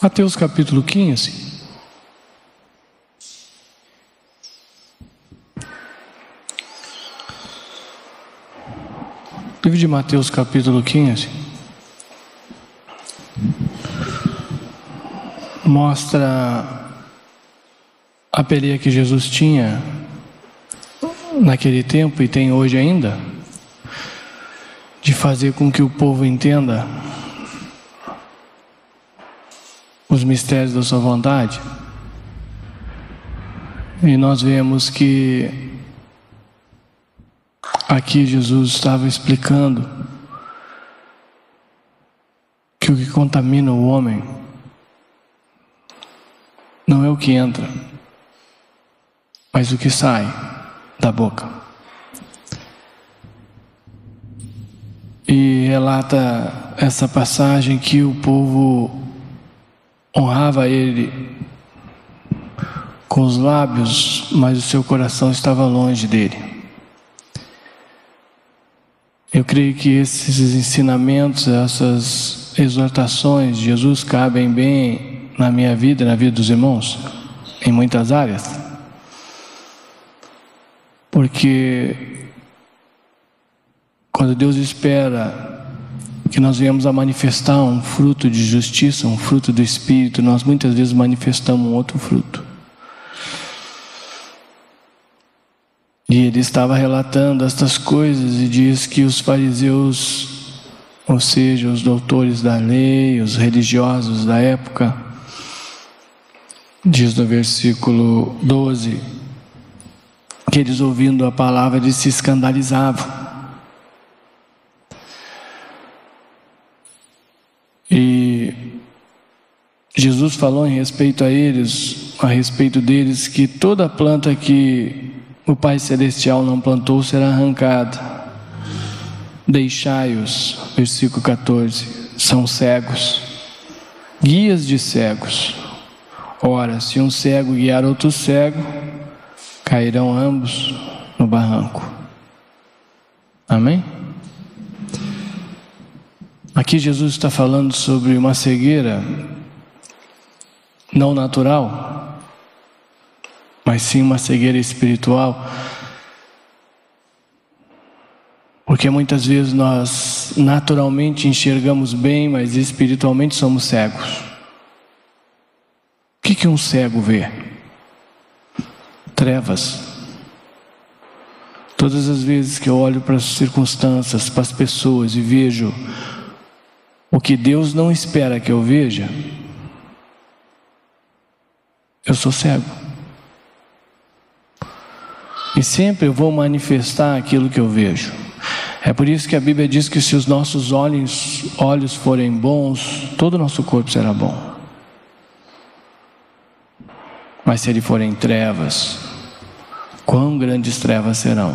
Mateus capítulo 15. Livro de Mateus capítulo 15 mostra a peleia que Jesus tinha naquele tempo e tem hoje ainda de fazer com que o povo entenda os mistérios da sua vontade. E nós vemos que aqui Jesus estava explicando que o que contamina o homem não é o que entra, mas o que sai da boca. E relata essa passagem que o povo honrava ele com os lábios, mas o seu coração estava longe dele. Eu creio que esses ensinamentos, essas exortações de Jesus cabem bem na minha vida, na vida dos irmãos, em muitas áreas. Porque quando Deus espera que nós viemos a manifestar um fruto de justiça, um fruto do Espírito, nós muitas vezes manifestamos um outro fruto. E ele estava relatando estas coisas e diz que os fariseus, ou seja, os doutores da lei, os religiosos da época, diz no versículo 12, que eles ouvindo a palavra eles se escandalizavam. E Jesus falou em respeito a eles, a respeito deles, que toda planta que o Pai Celestial não plantou será arrancada. Deixai-os, versículo 14, são cegos, guias de cegos. Ora, se um cego guiar outro cego, cairão ambos no barranco. Amém? Aqui Jesus está falando sobre uma cegueira não natural, mas sim uma cegueira espiritual. Porque muitas vezes nós naturalmente enxergamos bem, mas espiritualmente somos cegos. O que, que um cego vê? Trevas. Todas as vezes que eu olho para as circunstâncias, para as pessoas e vejo o que Deus não espera que eu veja, eu sou cego. E sempre eu vou manifestar aquilo que eu vejo. É por isso que a Bíblia diz que se os nossos olhos, olhos forem bons, todo o nosso corpo será bom. Mas se ele for em trevas, quão grandes trevas serão?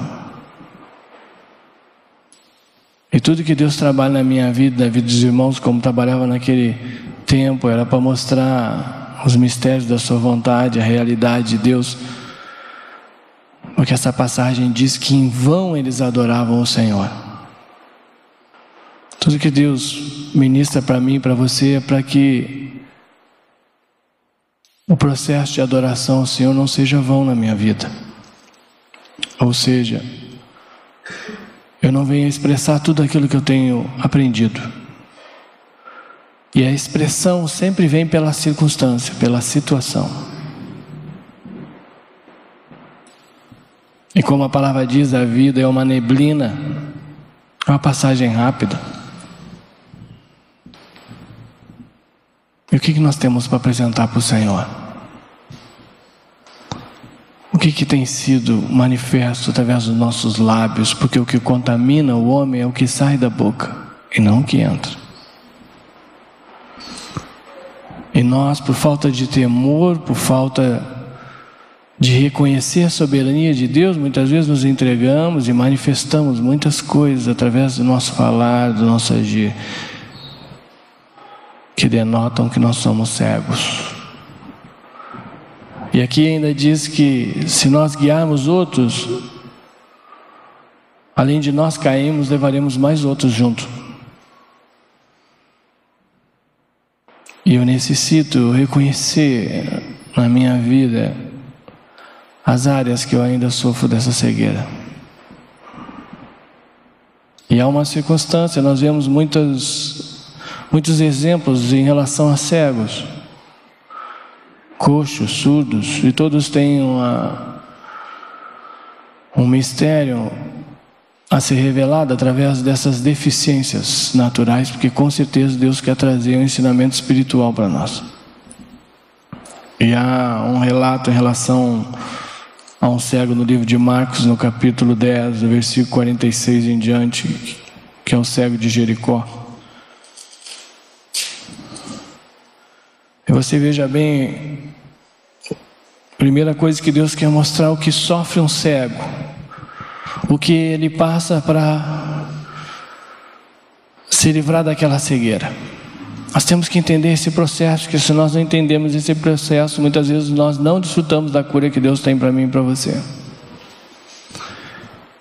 E tudo que Deus trabalha na minha vida, na vida dos irmãos, como trabalhava naquele tempo, era para mostrar os mistérios da Sua vontade, a realidade de Deus. Porque essa passagem diz que em vão eles adoravam o Senhor. Tudo que Deus ministra para mim e para você é para que o processo de adoração ao Senhor não seja vão na minha vida. Ou seja, eu não venho expressar tudo aquilo que eu tenho aprendido. E a expressão sempre vem pela circunstância, pela situação. E como a palavra diz, a vida é uma neblina, é uma passagem rápida. E o que nós temos para apresentar para o Senhor? O que, que tem sido manifesto através dos nossos lábios? Porque o que contamina o homem é o que sai da boca e não o que entra. E nós, por falta de temor, por falta de reconhecer a soberania de Deus, muitas vezes nos entregamos e manifestamos muitas coisas através do nosso falar, do nosso agir, que denotam que nós somos cegos. E aqui ainda diz que se nós guiarmos outros, além de nós cairmos, levaremos mais outros junto. E eu necessito reconhecer na minha vida as áreas que eu ainda sofro dessa cegueira. E há uma circunstância, nós vemos muitos, muitos exemplos em relação a cegos, coxos, surdos, e todos têm uma, um mistério a ser revelado através dessas deficiências naturais, porque com certeza Deus quer trazer um ensinamento espiritual para nós. E há um relato em relação a um cego no livro de Marcos, no capítulo 10, versículo 46 em diante, que é o cego de Jericó. E você veja bem, primeira coisa que Deus quer mostrar o que sofre um cego, o que ele passa para se livrar daquela cegueira. Nós temos que entender esse processo, porque se nós não entendemos esse processo, muitas vezes nós não desfrutamos da cura que Deus tem para mim e para você.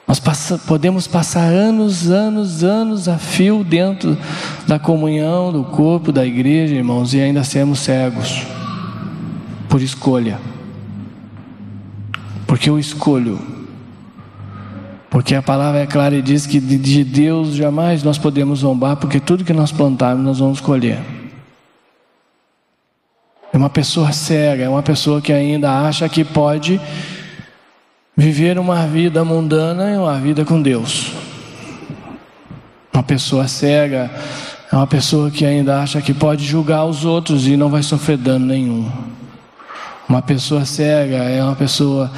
Nós passa, podemos passar anos, anos, anos a fio dentro da comunhão, do corpo, da igreja, irmãos, e ainda sermos cegos, por escolha. Porque eu escolho. Porque a palavra é clara e diz que de Deus jamais nós podemos zombar, porque tudo que nós plantarmos nós vamos colher. É uma pessoa cega, é uma pessoa que ainda acha que pode viver uma vida mundana e uma vida com Deus. Uma pessoa cega é uma pessoa que ainda acha que pode julgar os outros e não vai sofrer dano nenhum. Uma pessoa cega é uma pessoa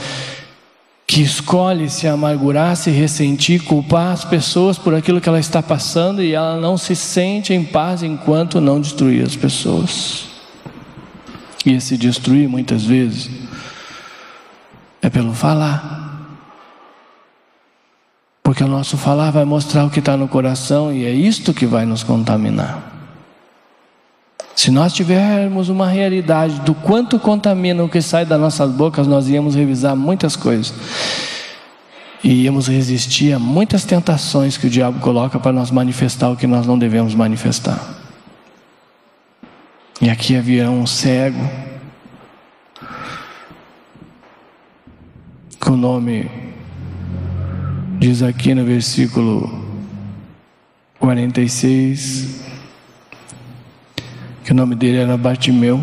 que escolhe se amargurar, se ressentir, culpar as pessoas por aquilo que ela está passando e ela não se sente em paz enquanto não destruir as pessoas. E esse destruir muitas vezes é pelo falar. Porque o nosso falar vai mostrar o que está no coração e é isto que vai nos contaminar. Se nós tivermos uma realidade do quanto contamina o que sai das nossas bocas, nós íamos revisar muitas coisas. E íamos resistir a muitas tentações que o diabo coloca para nós manifestar o que nós não devemos manifestar. E aqui havia um cego, com o nome, diz aqui no versículo 46, que o nome dele era Bartimeu,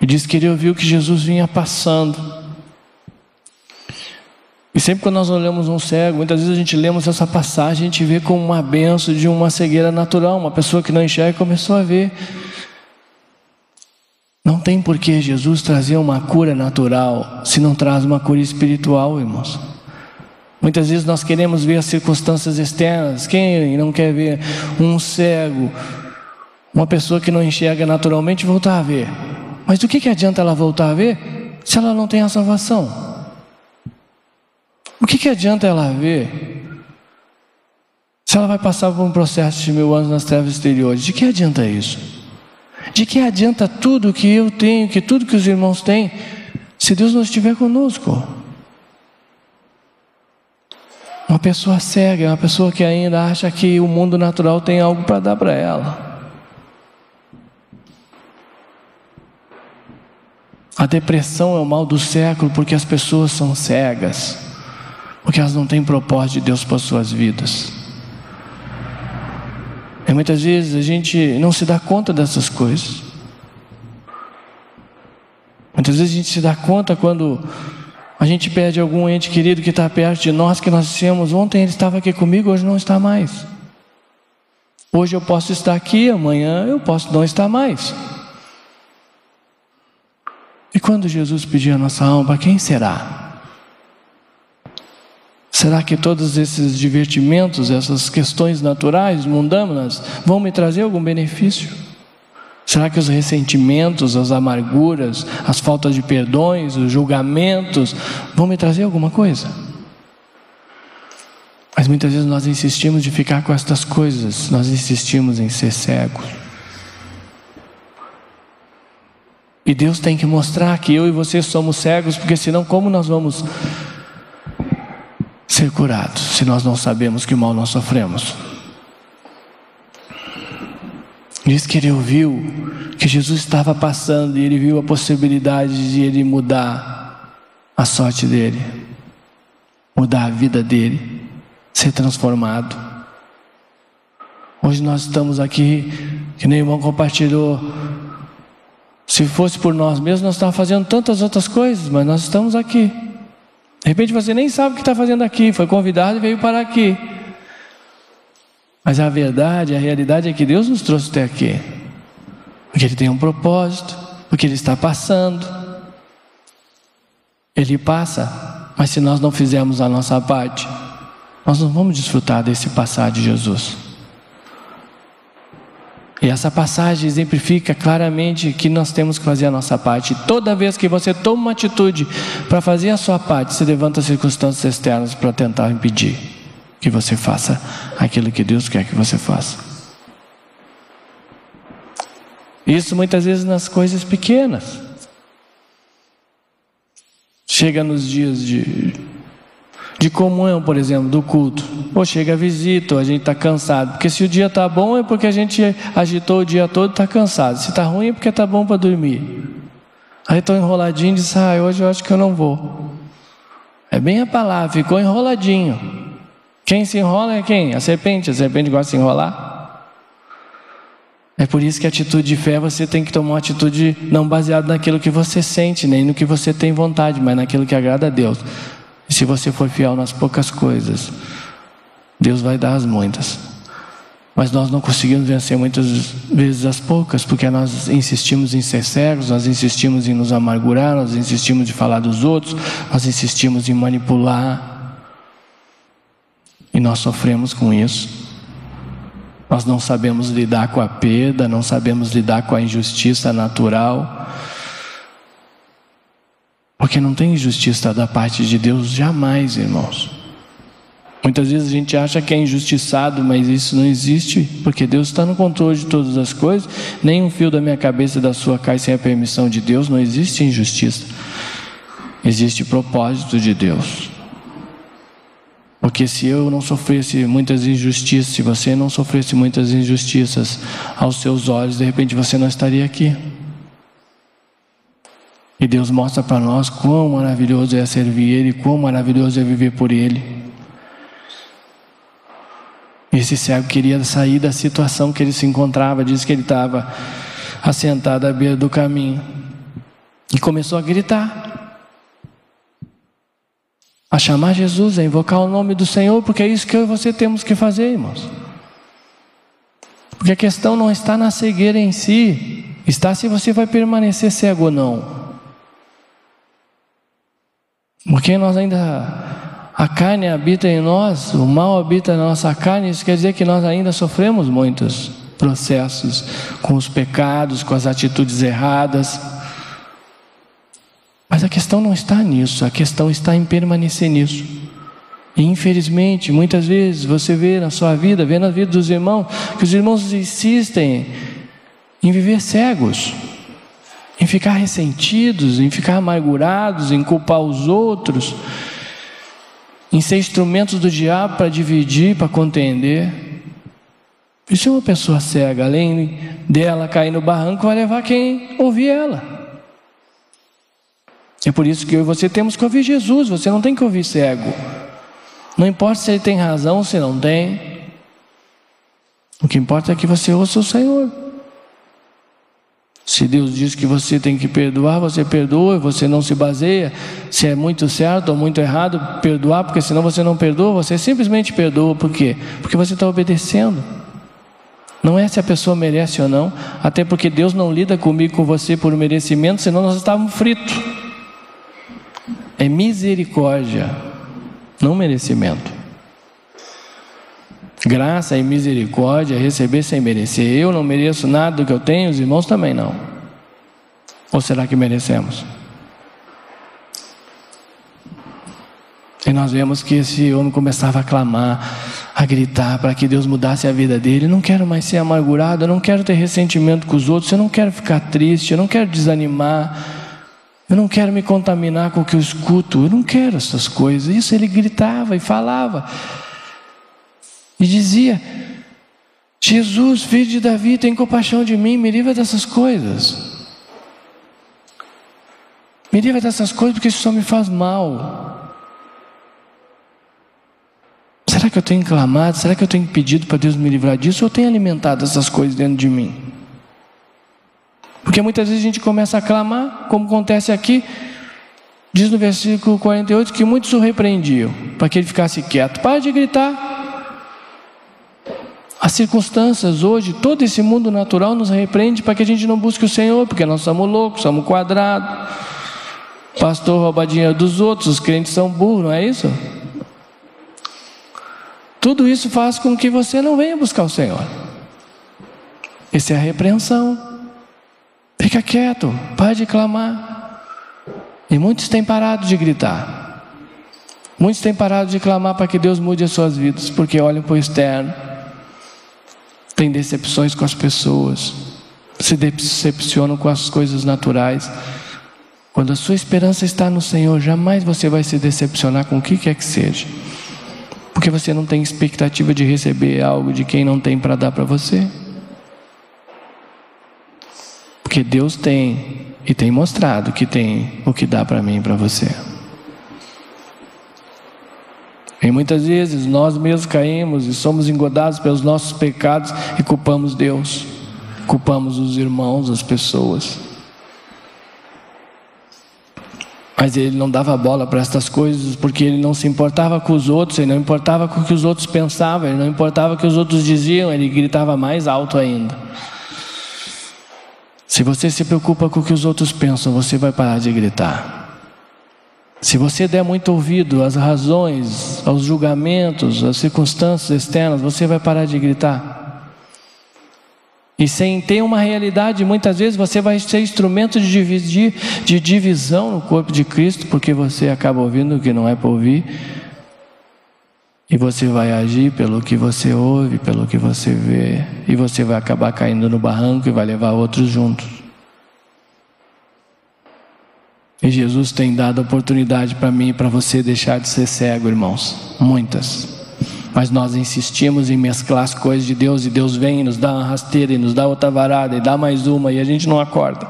e disse que ele ouviu que Jesus vinha passando. E sempre quando nós olhamos um cego, muitas vezes a gente lemos essa passagem, a gente vê como uma benção de uma cegueira natural, uma pessoa que não enxerga começou a ver. Não tem por que Jesus trazer uma cura natural se não traz uma cura espiritual, irmãos. Muitas vezes nós queremos ver as circunstâncias externas. Quem não quer ver um cego uma pessoa que não enxerga naturalmente voltar a ver. Mas do que, que adianta ela voltar a ver se ela não tem a salvação? O que, que adianta ela ver se ela vai passar por um processo de mil anos nas trevas exteriores? De que adianta isso? De que adianta tudo que eu tenho, que tudo que os irmãos têm, se Deus não estiver conosco? Uma pessoa cega uma pessoa que ainda acha que o mundo natural tem algo para dar para ela. A depressão é o mal do século porque as pessoas são cegas, porque elas não têm propósito de Deus para suas vidas. E muitas vezes a gente não se dá conta dessas coisas. Muitas vezes a gente se dá conta quando a gente perde algum ente querido que está perto de nós, que nós dissemos, ontem ele estava aqui comigo, hoje não está mais. Hoje eu posso estar aqui, amanhã eu posso não estar mais. E quando Jesus pedir a nossa alma, quem será? Será que todos esses divertimentos, essas questões naturais, mundanas, vão me trazer algum benefício? Será que os ressentimentos, as amarguras, as faltas de perdões, os julgamentos vão me trazer alguma coisa? Mas muitas vezes nós insistimos de ficar com estas coisas, nós insistimos em ser cegos. E Deus tem que mostrar que eu e você somos cegos, porque senão, como nós vamos ser curados se nós não sabemos que mal nós sofremos? Diz que ele ouviu que Jesus estava passando e ele viu a possibilidade de ele mudar a sorte dele, mudar a vida dele, ser transformado. Hoje nós estamos aqui, que nem o irmão compartilhou. Se fosse por nós mesmos, nós estávamos fazendo tantas outras coisas, mas nós estamos aqui. De repente você nem sabe o que está fazendo aqui, foi convidado e veio parar aqui. Mas a verdade, a realidade é que Deus nos trouxe até aqui. Porque Ele tem um propósito, porque Ele está passando. Ele passa, mas se nós não fizermos a nossa parte, nós não vamos desfrutar desse passar de Jesus. E essa passagem exemplifica claramente que nós temos que fazer a nossa parte. Toda vez que você toma uma atitude para fazer a sua parte, se levanta circunstâncias externas para tentar impedir que você faça aquilo que Deus quer que você faça. Isso muitas vezes nas coisas pequenas. Chega nos dias de, de comunhão, por exemplo, do culto. Ou chega a visita, ou a gente está cansado. Porque se o dia está bom é porque a gente agitou o dia todo e está cansado. Se está ruim é porque está bom para dormir. Aí estou enroladinho e diz, ah, hoje eu acho que eu não vou. É bem a palavra, ficou enroladinho. Quem se enrola é quem? A serpente. A serpente gosta de se enrolar. É por isso que a atitude de fé você tem que tomar uma atitude não baseada naquilo que você sente, nem no que você tem vontade, mas naquilo que agrada a Deus. E se você for fiel nas poucas coisas, Deus vai dar as muitas. Mas nós não conseguimos vencer muitas vezes as poucas, porque nós insistimos em ser cegos, nós insistimos em nos amargurar, nós insistimos em falar dos outros, nós insistimos em manipular. E nós sofremos com isso. Nós não sabemos lidar com a perda, não sabemos lidar com a injustiça natural. Porque não tem injustiça da parte de Deus jamais, irmãos. Muitas vezes a gente acha que é injustiçado, mas isso não existe, porque Deus está no controle de todas as coisas. Nem um fio da minha cabeça e da sua cai sem a permissão de Deus, não existe injustiça. Existe propósito de Deus. Porque se eu não sofresse muitas injustiças, se você não sofresse muitas injustiças aos seus olhos, de repente você não estaria aqui. E Deus mostra para nós quão maravilhoso é servir Ele, quão maravilhoso é viver por Ele. Esse cego queria sair da situação que ele se encontrava, diz que ele estava assentado à beira do caminho e começou a gritar a chamar Jesus, a invocar o nome do Senhor, porque é isso que eu e você temos que fazer, irmãos. Porque a questão não está na cegueira em si, está se você vai permanecer cego ou não. Porque nós ainda, a carne habita em nós, o mal habita na nossa carne, isso quer dizer que nós ainda sofremos muitos processos com os pecados, com as atitudes erradas. Mas a questão não está nisso, a questão está em permanecer nisso. E infelizmente, muitas vezes você vê na sua vida, vê na vida dos irmãos, que os irmãos insistem em viver cegos, em ficar ressentidos, em ficar amargurados, em culpar os outros, em ser instrumentos do diabo para dividir, para contender. Isso é uma pessoa cega, além dela cair no barranco, vai levar quem ouvir ela. É por isso que eu e você temos que ouvir Jesus, você não tem que ouvir cego. Não importa se ele tem razão ou se não tem. O que importa é que você ouça o Senhor. Se Deus diz que você tem que perdoar, você perdoa, você não se baseia se é muito certo ou muito errado perdoar, porque senão você não perdoa, você simplesmente perdoa, por quê? Porque você está obedecendo. Não é se a pessoa merece ou não, até porque Deus não lida comigo com você por merecimento, senão nós estávamos fritos é misericórdia, não merecimento. Graça e misericórdia, receber sem merecer. Eu não mereço nada do que eu tenho, os irmãos também não. Ou será que merecemos? E nós vemos que esse homem começava a clamar, a gritar para que Deus mudasse a vida dele. Não quero mais ser amargurado, eu não quero ter ressentimento com os outros, eu não quero ficar triste, eu não quero desanimar. Eu não quero me contaminar com o que eu escuto, eu não quero essas coisas. Isso ele gritava e falava. E dizia: Jesus, filho de Davi, tem compaixão de mim, me livra dessas coisas. Me livra dessas coisas porque isso só me faz mal. Será que eu tenho clamado? Será que eu tenho pedido para Deus me livrar disso? Ou eu tenho alimentado essas coisas dentro de mim? Porque muitas vezes a gente começa a clamar, como acontece aqui, diz no versículo 48 que muitos o repreendiam para que ele ficasse quieto. Para de gritar. As circunstâncias hoje, todo esse mundo natural nos repreende para que a gente não busque o Senhor, porque nós somos loucos, somos quadrados. Pastor rouba dinheiro dos outros, os crentes são burros, não é isso? Tudo isso faz com que você não venha buscar o Senhor. Essa é a repreensão. Fica quieto, pare de clamar. E muitos têm parado de gritar. Muitos têm parado de clamar para que Deus mude as suas vidas, porque olham para o externo tem decepções com as pessoas, se decepcionam com as coisas naturais. Quando a sua esperança está no Senhor, jamais você vai se decepcionar com o que quer que seja, porque você não tem expectativa de receber algo de quem não tem para dar para você. Porque Deus tem e tem mostrado que tem o que dá para mim e para você. E muitas vezes nós mesmos caímos e somos engodados pelos nossos pecados e culpamos Deus, culpamos os irmãos, as pessoas. Mas ele não dava bola para estas coisas porque ele não se importava com os outros, ele não importava com o que os outros pensavam, ele não importava o que os outros diziam, ele gritava mais alto ainda. Se você se preocupa com o que os outros pensam, você vai parar de gritar. Se você der muito ouvido às razões, aos julgamentos, às circunstâncias externas, você vai parar de gritar. E sem ter uma realidade, muitas vezes você vai ser instrumento de, dividir, de divisão no corpo de Cristo, porque você acaba ouvindo o que não é para ouvir. E você vai agir pelo que você ouve, pelo que você vê. E você vai acabar caindo no barranco e vai levar outros juntos. E Jesus tem dado oportunidade para mim e para você deixar de ser cego, irmãos. Muitas. Mas nós insistimos em mesclar as coisas de Deus e Deus vem e nos dá uma rasteira e nos dá outra varada e dá mais uma e a gente não acorda.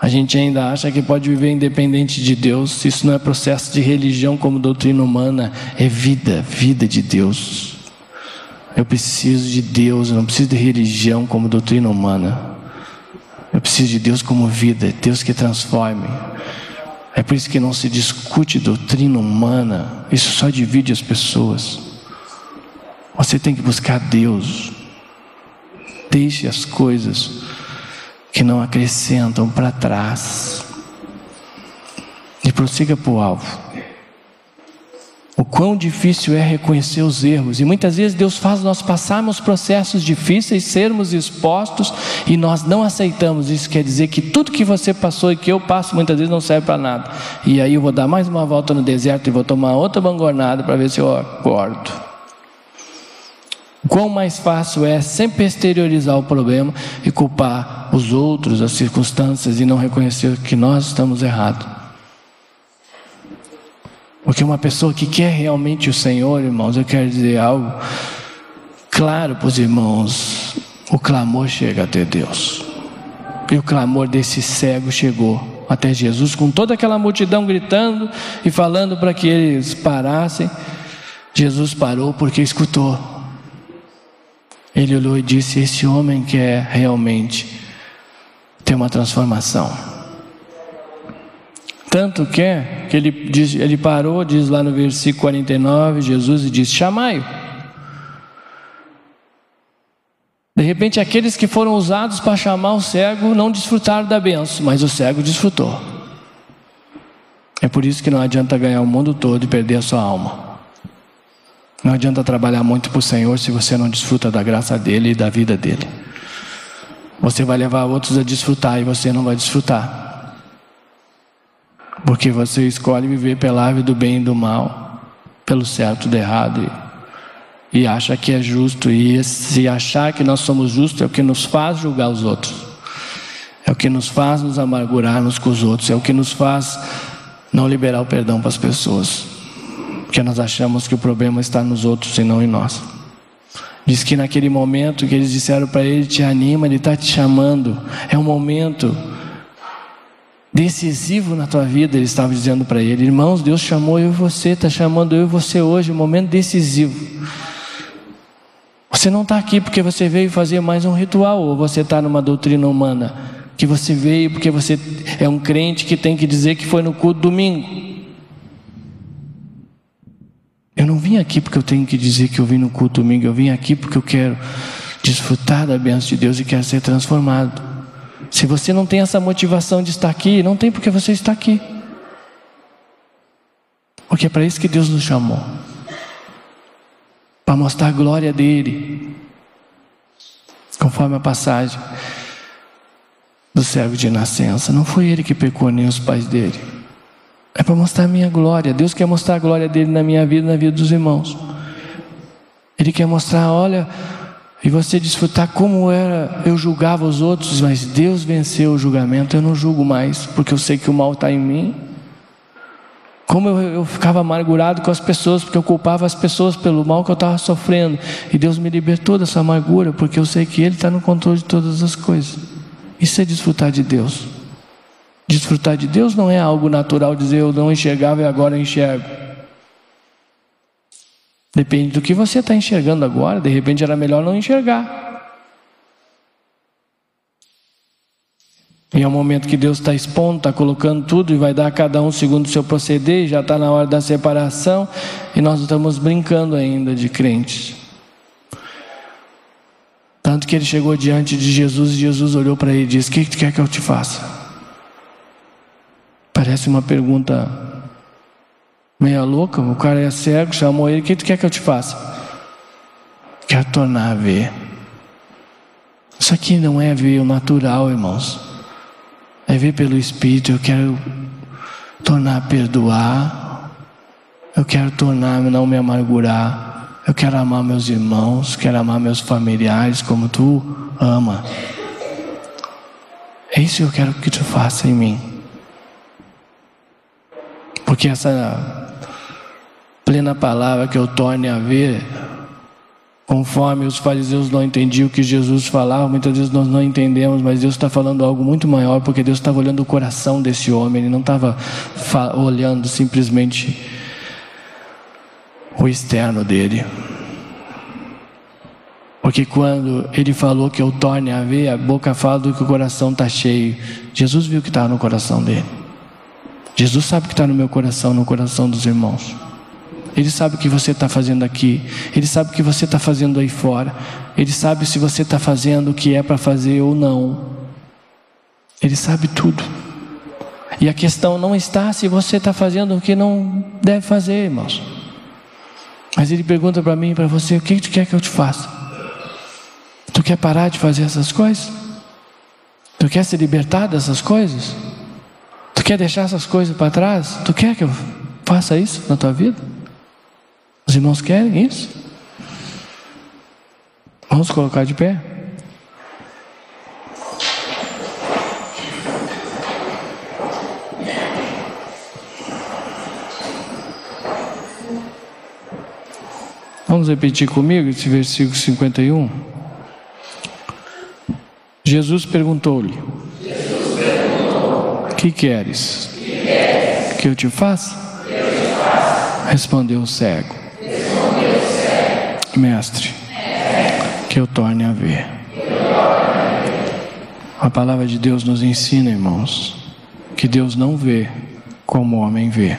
A gente ainda acha que pode viver independente de Deus. Isso não é processo de religião como doutrina humana, é vida, vida de Deus. Eu preciso de Deus, eu não preciso de religião como doutrina humana. Eu preciso de Deus como vida, Deus que transforme. É por isso que não se discute doutrina humana, isso só divide as pessoas. Você tem que buscar Deus. Deixe as coisas que não acrescentam para trás. E prossiga para o alvo. O quão difícil é reconhecer os erros. E muitas vezes Deus faz nós passarmos processos difíceis, sermos expostos e nós não aceitamos. Isso quer dizer que tudo que você passou e que eu passo muitas vezes não serve para nada. E aí eu vou dar mais uma volta no deserto e vou tomar outra bangornada para ver se eu acordo. O quão mais fácil é sempre exteriorizar o problema e culpar os outros, as circunstâncias e não reconhecer que nós estamos errados. Porque uma pessoa que quer realmente o Senhor, irmãos, eu quero dizer algo claro para os irmãos: o clamor chega até Deus. E o clamor desse cego chegou até Jesus, com toda aquela multidão gritando e falando para que eles parassem. Jesus parou porque escutou. Ele olhou e disse: Esse homem quer realmente ter uma transformação. Tanto que, que ele, diz, ele parou, diz lá no versículo 49, Jesus e disse: Chamai-o. De repente, aqueles que foram usados para chamar o cego não desfrutaram da benção, mas o cego desfrutou. É por isso que não adianta ganhar o mundo todo e perder a sua alma. Não adianta trabalhar muito para o Senhor se você não desfruta da graça dele e da vida dele. Você vai levar outros a desfrutar e você não vai desfrutar. Porque você escolhe viver pela árvore do bem e do mal, pelo certo e do errado, e, e acha que é justo. E se achar que nós somos justos é o que nos faz julgar os outros, é o que nos faz nos amargurar uns com os outros, é o que nos faz não liberar o perdão para as pessoas, porque nós achamos que o problema está nos outros e não em nós. Diz que naquele momento que eles disseram para ele, te anima, ele está te chamando. É um momento decisivo na tua vida, ele estava dizendo para ele. Irmãos, Deus chamou eu e você, está chamando eu e você hoje, um momento decisivo. Você não está aqui porque você veio fazer mais um ritual, ou você está numa doutrina humana, que você veio porque você é um crente que tem que dizer que foi no culto domingo. Eu não vim aqui porque eu tenho que dizer que eu vim no culto domingo, eu vim aqui porque eu quero desfrutar da bênção de Deus e quero ser transformado. Se você não tem essa motivação de estar aqui, não tem porque você está aqui. Porque é para isso que Deus nos chamou para mostrar a glória dele, conforme a passagem do servo de nascença. Não foi ele que pecou, nem os pais dele. É para mostrar a minha glória. Deus quer mostrar a glória dele na minha vida e na vida dos irmãos. Ele quer mostrar, olha, e você desfrutar como era, eu julgava os outros, mas Deus venceu o julgamento, eu não julgo mais, porque eu sei que o mal está em mim. Como eu, eu, ficava amargurado com as pessoas, porque eu culpava as pessoas pelo mal que eu estava sofrendo, e Deus me libertou dessa amargura, porque eu sei que Ele está no controle de todas as coisas. Isso é desfrutar de Deus. Desfrutar de Deus não é algo natural dizer eu não enxergava e agora enxergo. Depende do que você está enxergando agora, de repente era melhor não enxergar. E é o momento que Deus está expondo, está colocando tudo e vai dar a cada um segundo o seu proceder, já está na hora da separação e nós estamos brincando ainda de crentes. Tanto que ele chegou diante de Jesus e Jesus olhou para ele e disse: O que, que tu quer que eu te faça? Parece uma pergunta meia louca. O cara é cego, chamou ele: O que tu quer que eu te faça? Quero tornar a ver. Isso aqui não é ver o natural, irmãos. É ver pelo Espírito. Eu quero tornar a perdoar. Eu quero tornar não me amargurar. Eu quero amar meus irmãos. Quero amar meus familiares como tu ama. É isso que eu quero que tu faça em mim. Porque essa plena palavra que eu torne a ver, conforme os fariseus não entendiam o que Jesus falava, muitas vezes nós não entendemos, mas Deus está falando algo muito maior, porque Deus estava olhando o coração desse homem, Ele não estava olhando simplesmente o externo dele. Porque quando ele falou que eu torne a ver, a boca fala do que o coração está cheio. Jesus viu o que estava no coração dele. Jesus sabe o que está no meu coração, no coração dos irmãos. Ele sabe o que você está fazendo aqui. Ele sabe o que você está fazendo aí fora. Ele sabe se você está fazendo o que é para fazer ou não. Ele sabe tudo. E a questão não está se você está fazendo o que não deve fazer, irmãos. Mas ele pergunta para mim e para você: o que tu quer que eu te faça? Tu quer parar de fazer essas coisas? Tu quer se libertar dessas coisas? quer deixar essas coisas para trás? Tu quer que eu faça isso na tua vida? Os irmãos querem isso? Vamos colocar de pé. Vamos repetir comigo esse versículo 51. Jesus perguntou-lhe: que queres? Que eu te faça? Respondeu o cego. Mestre, que eu torne a ver. A palavra de Deus nos ensina, irmãos, que Deus não vê como o homem vê.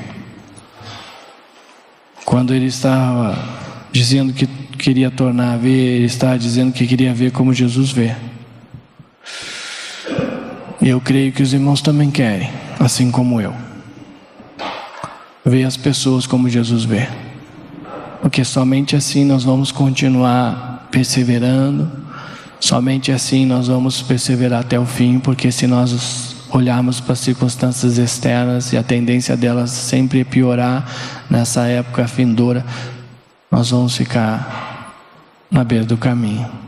Quando ele estava dizendo que queria tornar a ver, ele estava dizendo que queria ver como Jesus vê. E eu creio que os irmãos também querem, assim como eu. Ver as pessoas como Jesus vê. Porque somente assim nós vamos continuar perseverando, somente assim nós vamos perseverar até o fim, porque se nós olharmos para as circunstâncias externas e a tendência delas sempre piorar nessa época findoura, nós vamos ficar na beira do caminho.